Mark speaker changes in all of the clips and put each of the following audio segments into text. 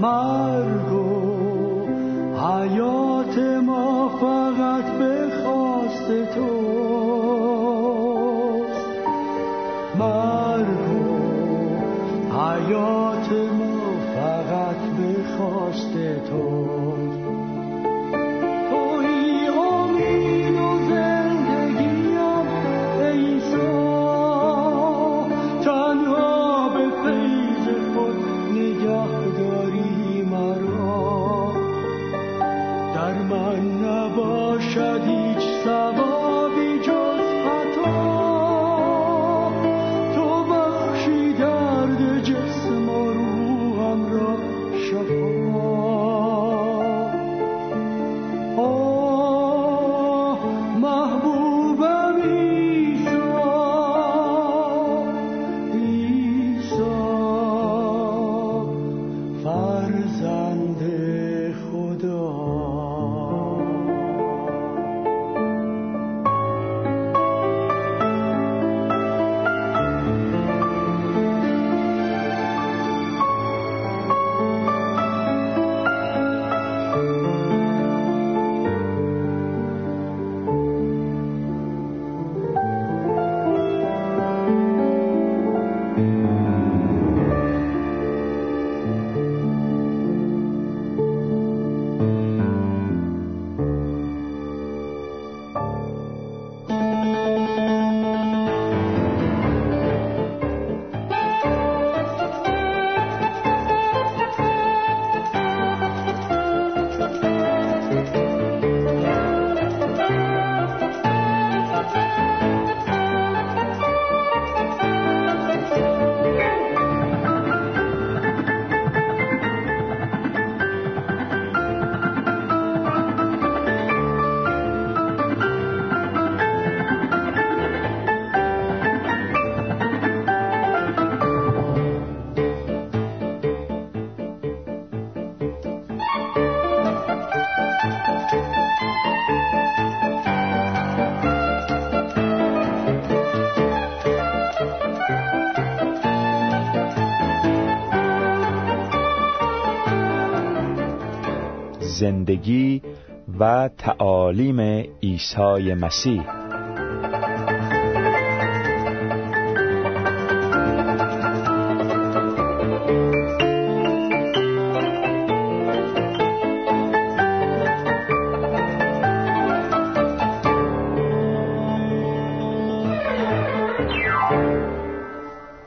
Speaker 1: مرگ و حیات
Speaker 2: زندگی و تعالیم عیسی مسیح.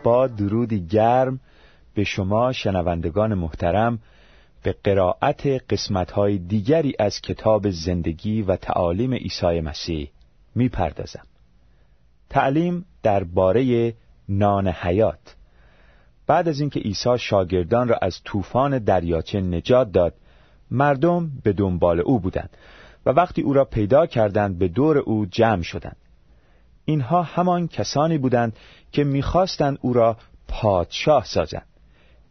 Speaker 2: با درودی گرم به شما شنوندگان محترم به قرائت قسمت‌های دیگری از کتاب زندگی و تعالیم عیسی مسیح می‌پردازم. تعلیم درباره نان حیات. بعد از اینکه عیسی شاگردان را از طوفان دریاچه نجات داد مردم به دنبال او بودند و وقتی او را پیدا کردند به دور او جمع شدند. اینها همان کسانی بودند که می‌خواستند او را پادشاه سازند.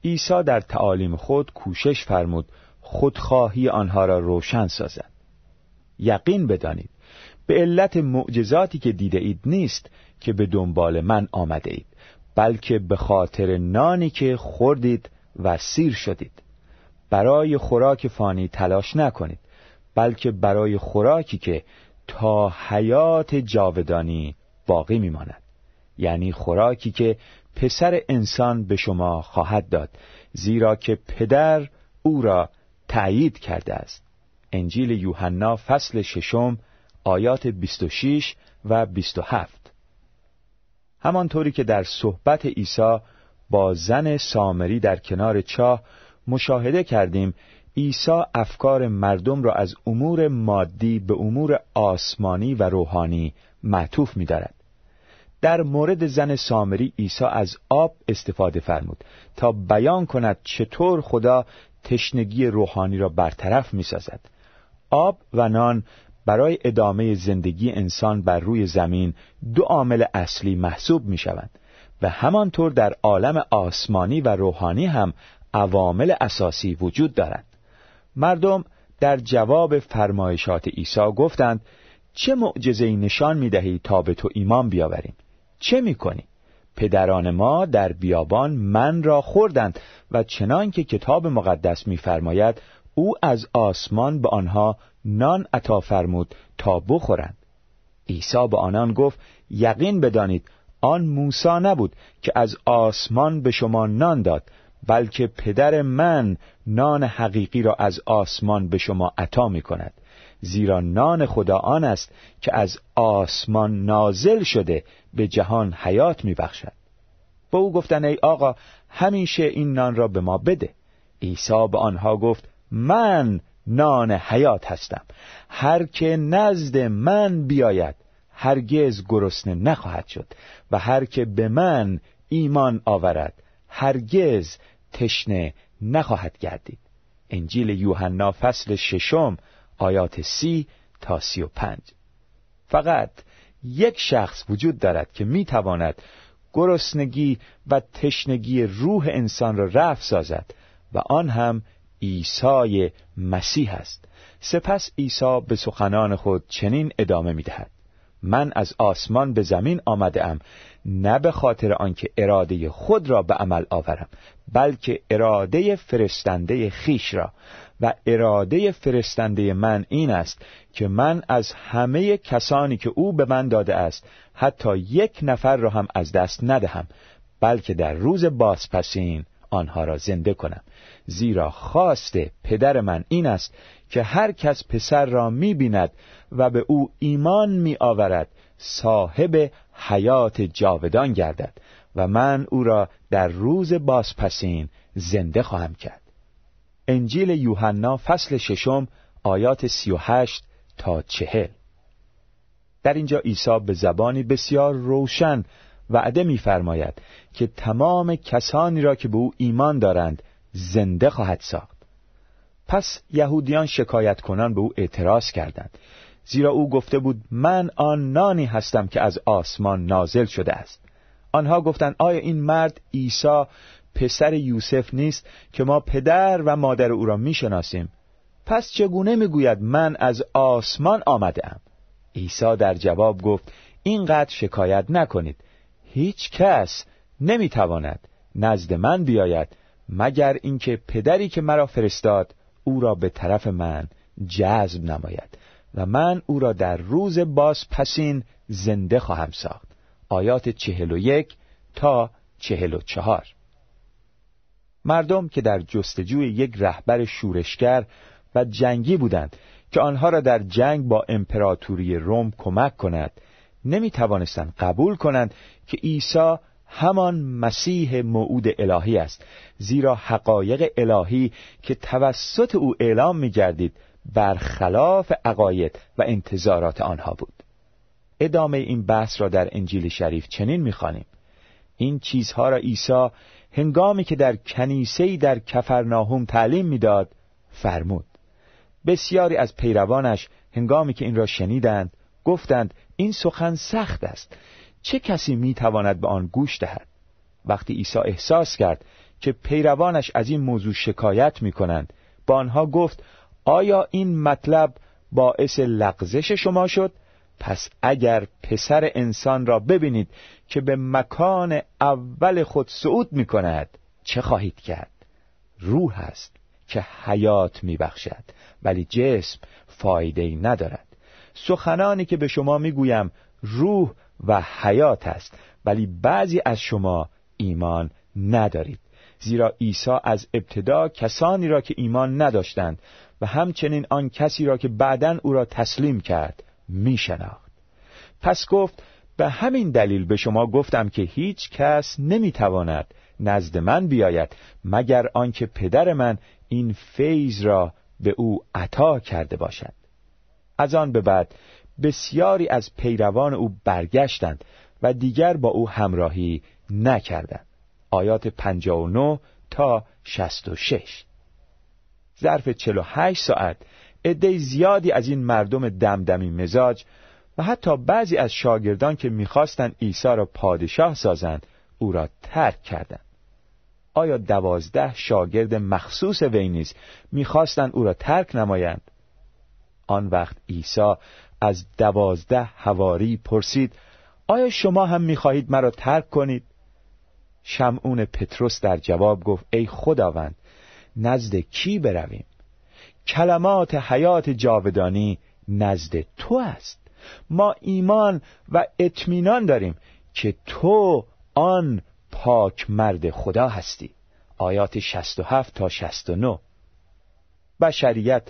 Speaker 2: عیسی در تعالیم خود کوشش فرمود خودخواهی آنها را روشن سازد. یقین بدانید به علت معجزاتی که دیده اید نیست که به دنبال من آمده اید بلکه به خاطر نانی که خوردید و سیر شدید. برای خوراک فانی تلاش نکنید بلکه برای خوراکی که تا حیات جاودانی باقی میماند. یعنی خوراکی که پسر انسان به شما خواهد داد زیرا که پدر او را تأیید کرده است. انجیل یوحنا فصل ششم آیات 26 و 27 همانطوری که در صحبت عیسی با زن سامری در کنار چاه مشاهده کردیم عیسی افکار مردم را از امور مادی به امور آسمانی و روحانی معطوف می‌دارد. در مورد زن سامری عیسی از آب استفاده فرمود تا بیان کند چطور خدا تشنگی روحانی را برطرف می‌سازد. آب و نان برای ادامه زندگی انسان بر روی زمین دو عامل اصلی محسوب می شوند و همانطور در عالم آسمانی و روحانی هم عوامل اساسی وجود دارند. مردم در جواب فرمایشات عیسی گفتند چه معجزه نشان می دهی تا به تو ایمان بیاوریم؟ چه می کنی؟ پدران ما در بیابان من را خوردند و چنان که کتاب مقدس می‌فرماید او از آسمان به آنها نان عطا فرمود تا بخورند عیسی به آنان گفت یقین بدانید آن موسی نبود که از آسمان به شما نان داد بلکه پدر من نان حقیقی را از آسمان به شما عطا می کند زیرا نان خدا آن است که از آسمان نازل شده به جهان حیات می بخشد به او گفتن ای آقا همیشه این نان را به ما بده. عیسی به آنها گفت من نان حیات هستم. هر که نزد من بیاید هرگز گرسنه نخواهد شد. و هر که به من ایمان آورد هرگز تشنه نخواهد گردید. انجیل یوحنا فصل ششم آیات سی تا سی و پنج. فقط یک شخص وجود دارد که می‌تواند گرسنگی و تشنگی روح انسان را رفع سازد و آن هم عیسی مسیح است. سپس عیسی به سخنان خود چنین ادامه می‌دهد. من از آسمان به زمین آمده ام نه به خاطر آنکه اراده خود را به عمل آورم بلکه اراده فرستنده خیش را. و اراده فرستنده من این است که من از همه کسانی که او به من داده است حتی یک نفر را هم از دست ندهم بلکه در روز بازپسین آنها را زنده کنم. زیرا خواست پدر من این است که هر کس پسر را می بیند و به او ایمان می آورد صاحب حیات جاودان گردد و من او را در روز بازپسین زنده خواهم کرد. انجیل یوحنا فصل ششم آیات سی و هشت تا چهل. در اینجا عیسی به زبانی بسیار روشن وعده می‌فرماید که تمام کسانی را که به او ایمان دارند زنده خواهد ساخت. پس یهودیان شکایت کنان به او اعتراض کردند زیرا او گفته بود من آن نانی هستم که از آسمان نازل شده است. آنها گفتند آیا این مرد عیسی پسر یوسف نیست که ما پدر و مادر او را می‌شناسیم. پس چگونه می‌گوید من از آسمان آمده ام عیسی در جواب گفت اینقدر شکایت نکنید. هیچ کس نمی‌تواند نزد من بیاید مگر اینکه پدری که مرا فرستاد او را به طرف من جذب نماید و من او را در روز باز پسین زنده خواهم ساخت. آیات چهل و یک تا چهل و چهار. مردم که در جستجوی یک رهبر شورشگر و جنگی بودند که آنها را در جنگ با امپراتوری روم کمک کند نمی توانستند قبول کنند که عیسی همان مسیح موعود الهی است زیرا حقایق الهی که توسط او اعلام می گردید برخلاف عقاید و انتظارات آنها بود. ادامه این بحث را در انجیل شریف چنین می‌خوانیم. این چیزها را عیسی هنگامی که در کنیسه‌ای در کفرناهوم تعلیم می‌داد فرمود. بسیاری از پیروانش هنگامی که این را شنیدند گفتند این سخن سخت است. چه کسی می‌تواند به آن گوش دهد؟ وقتی عیسی احساس کرد که پیروانش از این موضوع شکایت می کنند با آنها گفت آیا این مطلب باعث لغزش شما شد؟ پس اگر پسر انسان را ببینید که به مکان اول خود صعود می کند چه خواهید کرد؟ روح است که حیات می بخشد ولی جسم فایده ای ندارد. سخنانی که به شما می گویم روح و حیات است ولی بعضی از شما ایمان ندارید. زیرا عیسی از ابتدا کسانی را که ایمان نداشتند و همچنین آن کسی را که بعدا او را تسلیم کرد می شناخت. پس گفت به همین دلیل به شما گفتم که هیچ کس نمی تواند نزد من بیاید مگر آنکه پدر من این فیض را به او عطا کرده باشد. از آن به بعد بسیاری از پیروان او برگشتند و دیگر با او همراهی نکردند. آیات 59 تا 66 ظرف 48 ساعت عده زیادی از این مردم دمدمی مزاج و حتی بعضی از شاگردان که می‌خواستند عیسی را پادشاه سازند او را ترک کردند. آیا دوازده شاگرد مخصوص وی نیز می‌خواستند او را ترک نمایند؟ آن وقت عیسی از دوازده هواری پرسید آیا شما هم می‌خواهید مرا ترک کنید؟ شمعون پتروس در جواب گفت ای خداوند نزد کی برویم؟ کلمات حیات جاودانی نزد تو است. ما ایمان و اطمینان داریم که تو آن پاک مرد خدا هستی. آیات 67 تا 69 بشریت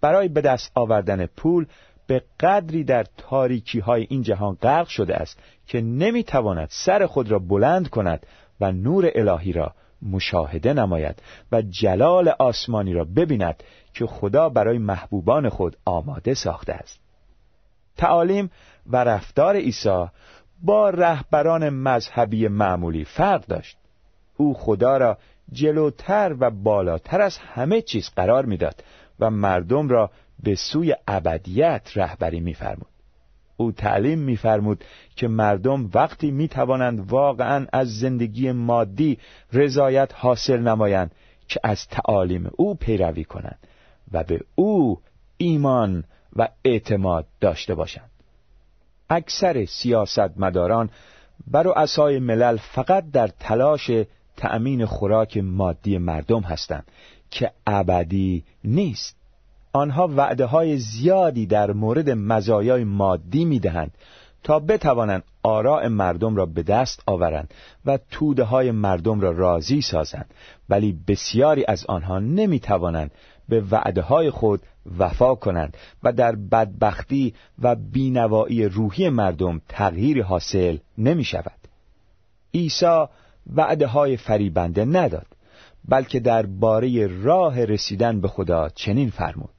Speaker 2: برای به دست آوردن پول به قدری در تاریکی های این جهان غرق شده است که نمی‌تواند سر خود را بلند کند و نور الهی را مشاهده نماید و جلال آسمانی را ببیند که خدا برای محبوبان خود آماده ساخته است. تعالیم و رفتار عیسی با رهبران مذهبی معمولی فرق داشت. او خدا را جلوتر و بالاتر از همه چیز قرار می‌داد و مردم را به سوی ابدیت رهبری میفرمود. او تعلیم میفرمود که مردم وقتی می‌توانند واقعا از زندگی مادی رضایت حاصل نمایند که از تعالیم او پیروی کنند و به او ایمان و اعتماد داشته باشند. اکثر سیاستمداران و رؤسای ملل فقط در تلاش تأمین خوراک مادی مردم هستند که ابدی نیست. آنها وعده های زیادی در مورد مزایای مادی می‌دهند تا بتوانند آراء مردم را به دست آورند و توده های مردم را راضی سازند ولی بسیاری از آنها نمی توانند به وعده های خود وفا کنند و در بدبختی و بینوایی روحی مردم تغییری حاصل نمی شود. عیسی وعده فریبنده نداد بلکه در باره راه رسیدن به خدا چنین فرمود.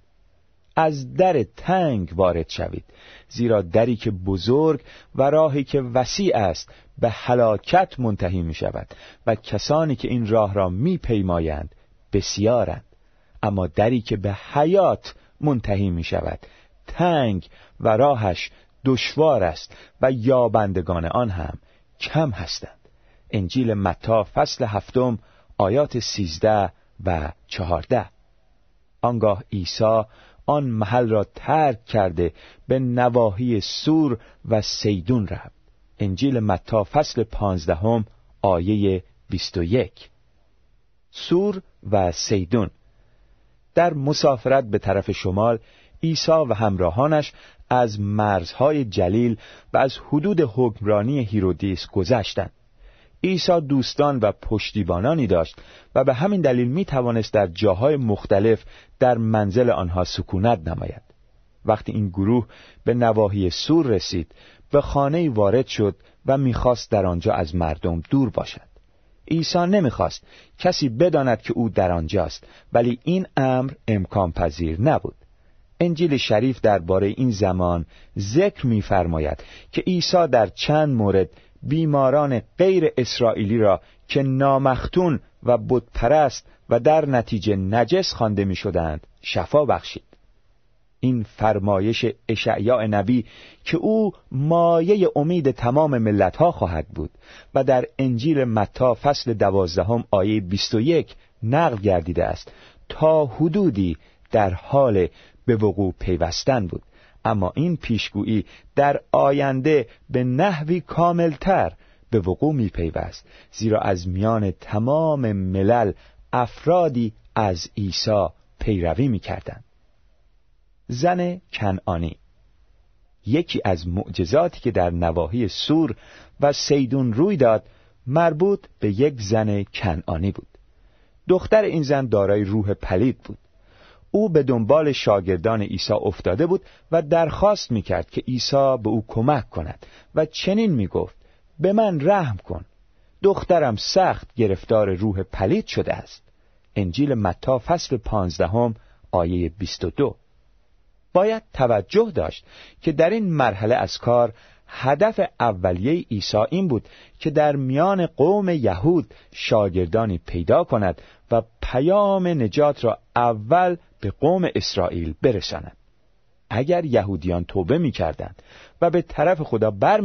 Speaker 2: از در تنگ وارد شوید زیرا دری که بزرگ و راهی که وسیع است به هلاکت منتهی می شود و کسانی که این راه را می پیمایند بسیارند. اما دری که به حیات منتهی می شود تنگ و راهش دشوار است و یابندگان آن هم کم هستند. انجیل متا فصل هفتم آیات سیزده و چهارده. آنگاه عیسی آن محل را ترک کرده به نواحی سور و سیدون رفت. انجیل متا فصل پانزدهم آیه بیست و یک. سور و سیدون. در مسافرت به طرف شمال عیسی و همراهانش از مرزهای جلیل و از حدود حکمرانی هیرودیس گذشتند. عیسی دوستان و پشتیبانانی داشت و به همین دلیل می توانست در جاهای مختلف در منزل آنها سکونت نماید. وقتی این گروه به نواحی سور رسید به خانه وارد شد و می‌خواست در آنجا از مردم دور باشد. عیسی نمی‌خواست کسی بداند که او در آنجاست ولی این امر امکان پذیر نبود. انجیل شریف درباره این زمان ذکر می‌فرماید که عیسی در چند مورد بیماران غیر اسرائیلی را که نامختون و بتپرست و در نتیجه نجس خوانده می شدند شفا بخشید. این فرمایش اشعیاء نبی که او مایه امید تمام ملت ها خواهد بود و در انجیل متا فصل دوازدهم آیه 21 نقل گردیده است تا حدودی در حال به وقوع پیوستن بود اما این پیشگویی در آینده به نحوی کاملتر به وقوع می پیوست زیرا از میان تمام ملل افرادی از عیسی پیروی می کردن. زن کنعانی. یکی از معجزاتی که در نواحی سور و سیدون روی داد مربوط به یک زن کنعانی بود. دختر این زن دارای روح پلید بود. او به دنبال شاگردان عیسی افتاده بود و درخواست می‌کرد که عیسی به او کمک کند و چنین می‌گفت به من رحم کن دخترم سخت گرفتار روح پلید شده است. انجیل متا فصل پانزدهم آیه 22 باید توجه داشت که در این مرحله از کار هدف اولیه عیسی این بود که در میان قوم یهود شاگردانی پیدا کند و پیام نجات را اول به قوم اسرائیل برساند. اگر یهودیان توبه می کردند و به طرف خدا بر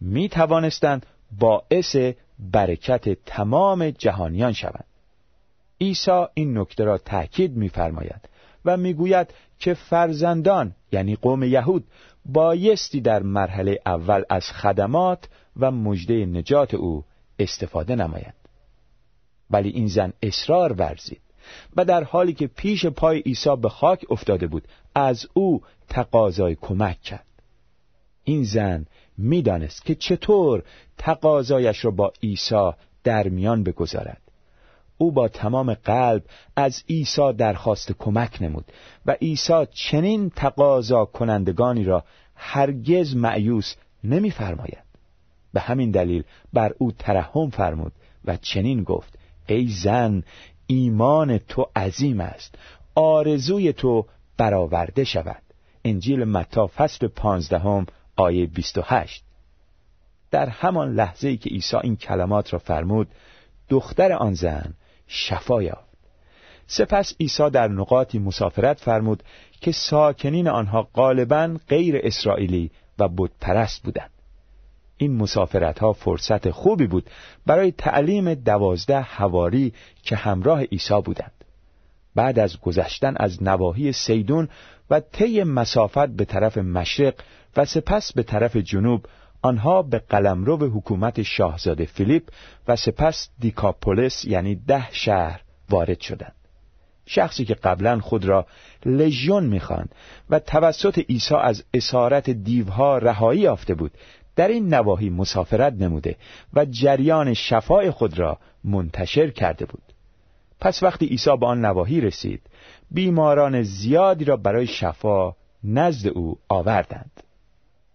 Speaker 2: می توانستند باعث برکت تمام جهانیان شوند. عیسی این نکته را تأکید می‌فرماید و می‌گوید که فرزندان یعنی قوم یهود بایستی در مرحله اول از خدمات و مجده نجات او استفاده نمایند. ولی این زن اصرار ورزید و در حالی که پیش پای عیسی به خاک افتاده بود از او تقاضای کمک کرد. این زن می‌دانست که چطور تقاضایش را با عیسی در میان بگذارد. او با تمام قلب از عیسی درخواست کمک نمود و عیسی چنین تقاضا کنندگانی را هرگز معیوس نمیفرماید. به همین دلیل بر او ترحم فرمود و چنین گفت ای زن ایمان تو عظیم است آرزوی تو برآورده شود. انجیل متا فصل پانزدهم آیه 28 در همان لحظه ای که عیسی این کلمات را فرمود دختر آن زن شفا یافت. سپس عیسی در نقاطی مسافرت فرمود که ساکنین آنها غالبا غیر اسرائیلی و بتپرست بودند. این مسافرت ها فرصت خوبی بود برای تعلیم دوازده هواری که همراه عیسی بودند. بعد از گذشتن از نواحی سیدون و طی مسافت به طرف مشرق و سپس به طرف جنوب آنها به قلمرو حکومت شاهزاده فیلیپ و سپس دیکاپولس یعنی ده شهر وارد شدند. شخصی که قبلا خود را لژیون می‌خواند و توسط عیسی از اسارت دیوها رهایی یافته بود در این نواحی مسافرت نموده و جریان شفای خود را منتشر کرده بود. پس وقتی عیسی به آن نواحی رسید بیماران زیادی را برای شفا نزد او آوردند.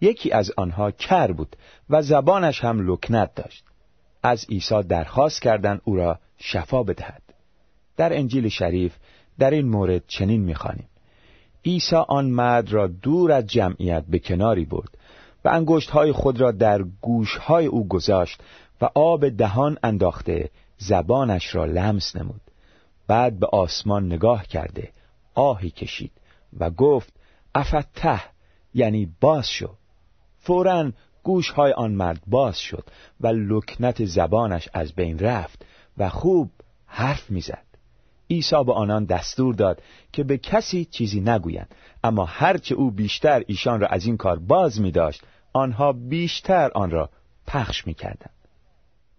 Speaker 2: یکی از آنها کر بود و زبانش هم لکنت داشت. از عیسی درخواست کردند او را شفا بدهد. در انجیل شریف در این مورد چنین می‌خوانیم. عیسی آن مرد را دور از جمعیت به کناری برد و انگشتهای خود را در گوشهای او گذاشت و آب دهان انداخته زبانش را لمس نمود. بعد به آسمان نگاه کرده آهی کشید و گفت افتح. یعنی باز شو. فورا گوشهای آن مرد باز شد و لکنت زبانش از بین رفت و خوب حرف می‌زد. عیسی به آنان دستور داد که به کسی چیزی نگویند اما هرچه او بیشتر ایشان را از این کار باز می داشت آنها بیشتر آن را پخش می کردند.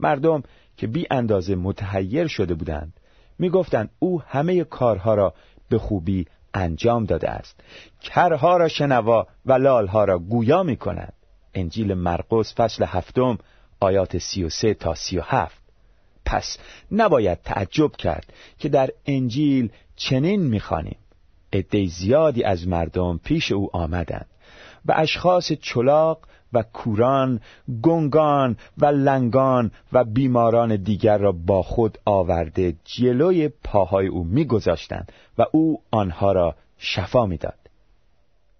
Speaker 2: مردم که بی اندازه متحیر شده بودند می گفتند او همه کارها را به خوبی انجام داده است. کرها را شنوا و لالها را گویا می کند انجیل مرقس فصل هفتم آیات سی و سه تا سی و هفت پس نباید تعجب کرد که در انجیل چنین می‌خوانیم عده زیادی از مردم پیش او آمدند و اشخاص چلاق و کوران، گنگان و لنگان و بیماران دیگر را با خود آورده جلوی پاهای او میگذاشتند و او آنها را شفا می‌داد.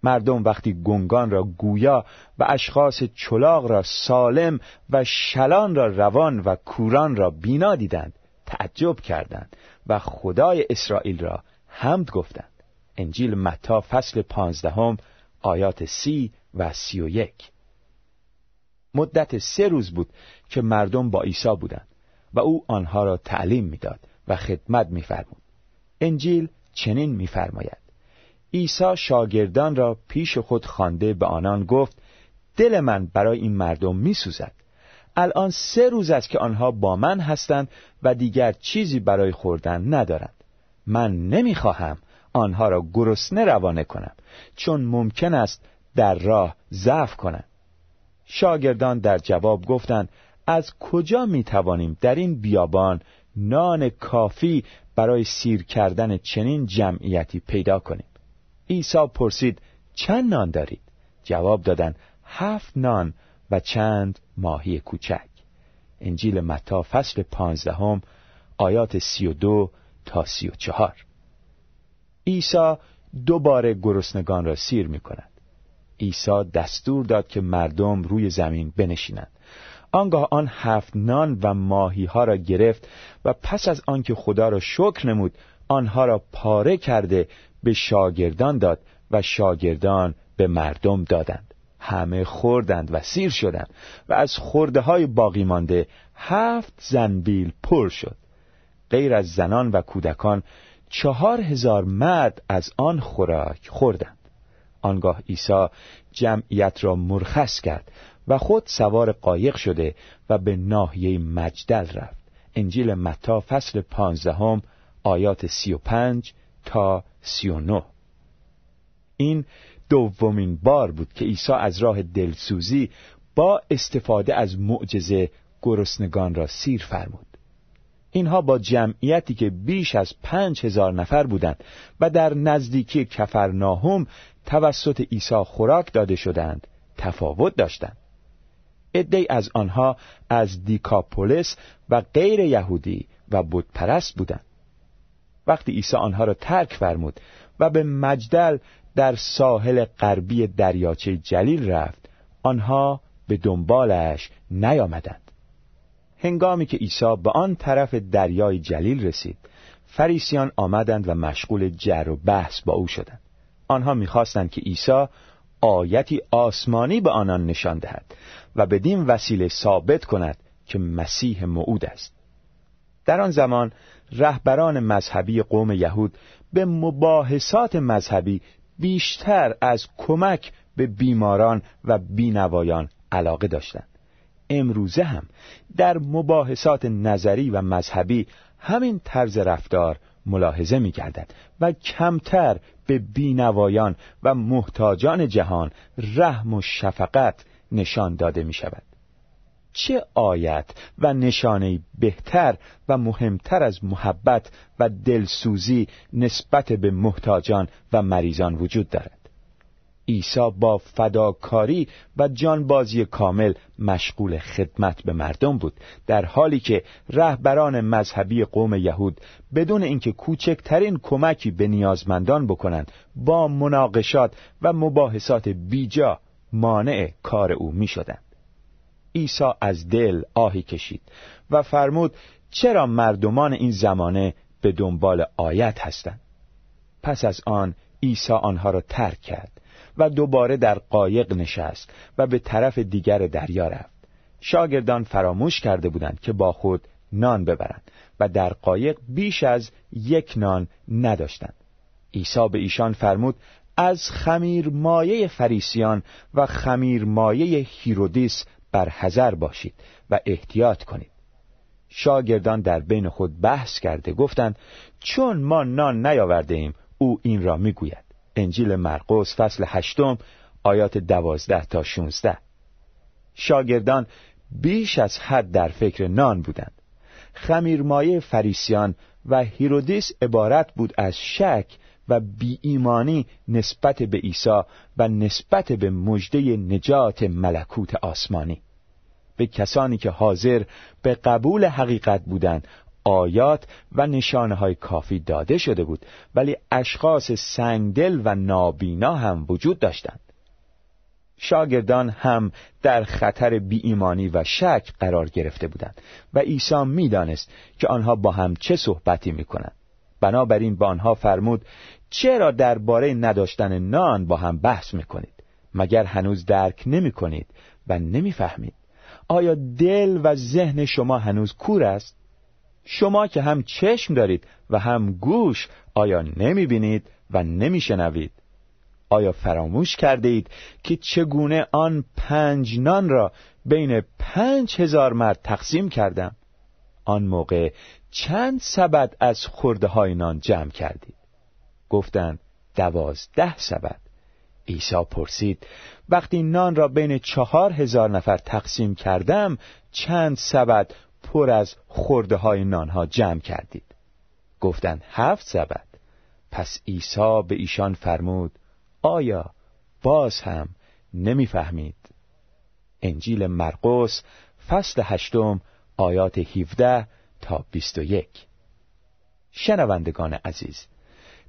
Speaker 2: مردم وقتی گنگان را گویا و اشخاص چلاغ را سالم و شلان را روان و کوران را بینا دیدند تعجب کردند و خدای اسرائیل را حمد گفتند. انجیل متا فصل پانزدهم آیات سی و سی و یک. مدت سه روز بود که مردم با عیسی بودند و او آنها را تعلیم می‌داد و خدمت میفرمود. انجیل چنین میفرماید. عیسی شاگردان را پیش خود خوانده به آنان گفت دل من برای این مردم میسوزد. الان سه روز است که آنها با من هستند و دیگر چیزی برای خوردن ندارند. من نمی‌خواهم آنها را گرسنه روانه کنم چون ممکن است در راه ضعف کنند. شاگردان در جواب گفتند از کجا می توانیم در این بیابان نان کافی برای سیر کردن چنین جمعیتی پیدا کنیم؟ عیسی پرسید چند نان دارید؟ جواب دادند هفت نان و چند ماهی کوچک. انجیل متا فصل پانزدهم آیات سی و دو تا سی و چهار. عیسی دوباره گرسنگان را سیر می کند عیسی دستور داد که مردم روی زمین بنشینند. آنگاه آن هفت نان و ماهی ها را گرفت و پس از آنکه خدا را شکر نمود آنها را پاره کرده به شاگردان داد و شاگردان به مردم دادند. همه خوردند و سیر شدند و از خورده های باقی مانده هفت زنبیل پر شد. غیر از زنان و کودکان چهار هزار مرد از آن خوراک خوردند. آنگاه عیسی جمعیت را مرخص کرد و خود سوار قایق شده و به ناحیه مجدل رفت. انجیل متا فصل پانزدهم آیات سی و پنج تا سی و نه این دومین بار بود که عیسی از راه دلسوزی با استفاده از معجزه گرسنگان را سیر فرمود. اینها با جمعیتی که بیش از پنج هزار نفر بودند و در نزدیکی کفرناهم توسط عیسی خوراک داده شدند تفاوت داشتند. عده از آنها از دیکاپولس و غیر یهودی و بودپرست بودند. وقتی عیسی آنها را ترک فرمود و به مجدل در ساحل غربی دریاچه جلیل رفت آنها به دنبالش نیامدند. هنگامی که عیسی به آن طرف دریای جلیل رسید فریسیان آمدند و مشغول جر و بحث با او شدند. آنها می‌خواستند که عیسی آیتی آسمانی به آنان نشان دهد و بدین وسیله ثابت کند که مسیح موعود است. در آن زمان رهبران مذهبی قوم یهود به مباحثات مذهبی بیشتر از کمک به بیماران و بینوایان علاقه داشتند. امروزه هم در مباحثات نظری و مذهبی همین طرز رفتار ملاحظه می و کمتر به بینوایان و محتاجان جهان رحم و شفقت نشان داده می شود چه آیت و نشانه بهتر و مهمتر از محبت و دلسوزی نسبت به محتاجان و مریضان وجود دارد عیسی با فداکاری و جانبازی کامل مشغول خدمت به مردم بود در حالی که رهبران مذهبی قوم یهود بدون اینکه کوچکترین کمکی به نیازمندان بکنند با مناقشات و مباحثات بیجا مانع کار او می شدند. عیسی از دل آهی کشید و فرمود چرا مردمان این زمانه به دنبال آیت هستند؟ پس از آن عیسی آنها را ترک کرد و دوباره در قایق نشست و به طرف دیگر دریا رفت. شاگردان فراموش کرده بودند که با خود نان ببرند و در قایق بیش از یک نان نداشتند. عیسی به ایشان فرمود از خمیر مایه فریسیان و خمیر مایه هیرودیس بر حذر باشید و احتیاط کنید. شاگردان در بین خود بحث کرده گفتند چون ما نان نیاورده ایم او این را می‌گوید. انجیل مرقس فصل هشتم آیات دوازده تا شونزده. شاگردان بیش از حد در فکر نان بودند. خمیرمایه فریسیان و هیرودیس عبارت بود از شک و بی ایمانی نسبت به عیسی و نسبت به مژده نجات ملکوت آسمانی. به کسانی که حاضر به قبول حقیقت بودند آیات و نشانه های کافی داده شده بود ولی اشخاص سنگدل و نابینا هم وجود داشتند. شاگردان هم در خطر بی ایمانی و شک قرار گرفته بودند و عیسی می‌دانست که آنها با هم چه صحبتی می‌کنند. بنابراین با آنها فرمود چرا درباره نداشتن نان با هم بحث می‌کنید؟ مگر هنوز درک نمی کنید و نمی‌فهمید؟ آیا دل و ذهن شما هنوز کور است؟ شما که هم چشم دارید و هم گوش آیا نمی بینید و نمی شنوید آیا فراموش کرده اید که چگونه آن پنج نان را بین پنج هزار مرد تقسیم کردم؟ آن موقع چند سبد از خورده های نان جمع کردید؟ گفتند دوازده سبد. عیسی پرسید وقتی نان را بین چهار هزار نفر تقسیم کردم چند سبد پر از خورده های نان ها جمع کردید؟ گفتند هفت سبد. پس عیسی به ایشان فرمود آیا باز هم نمی‌فهمید؟ انجیل مرقس فصل هشتم آیات 17 تا 21 شنوندگان عزیز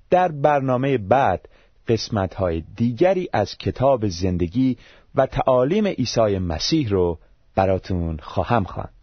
Speaker 2: در برنامه بعد قسمت های دیگری از کتاب زندگی و تعالیم عیسی مسیح رو براتون خواهم خواند.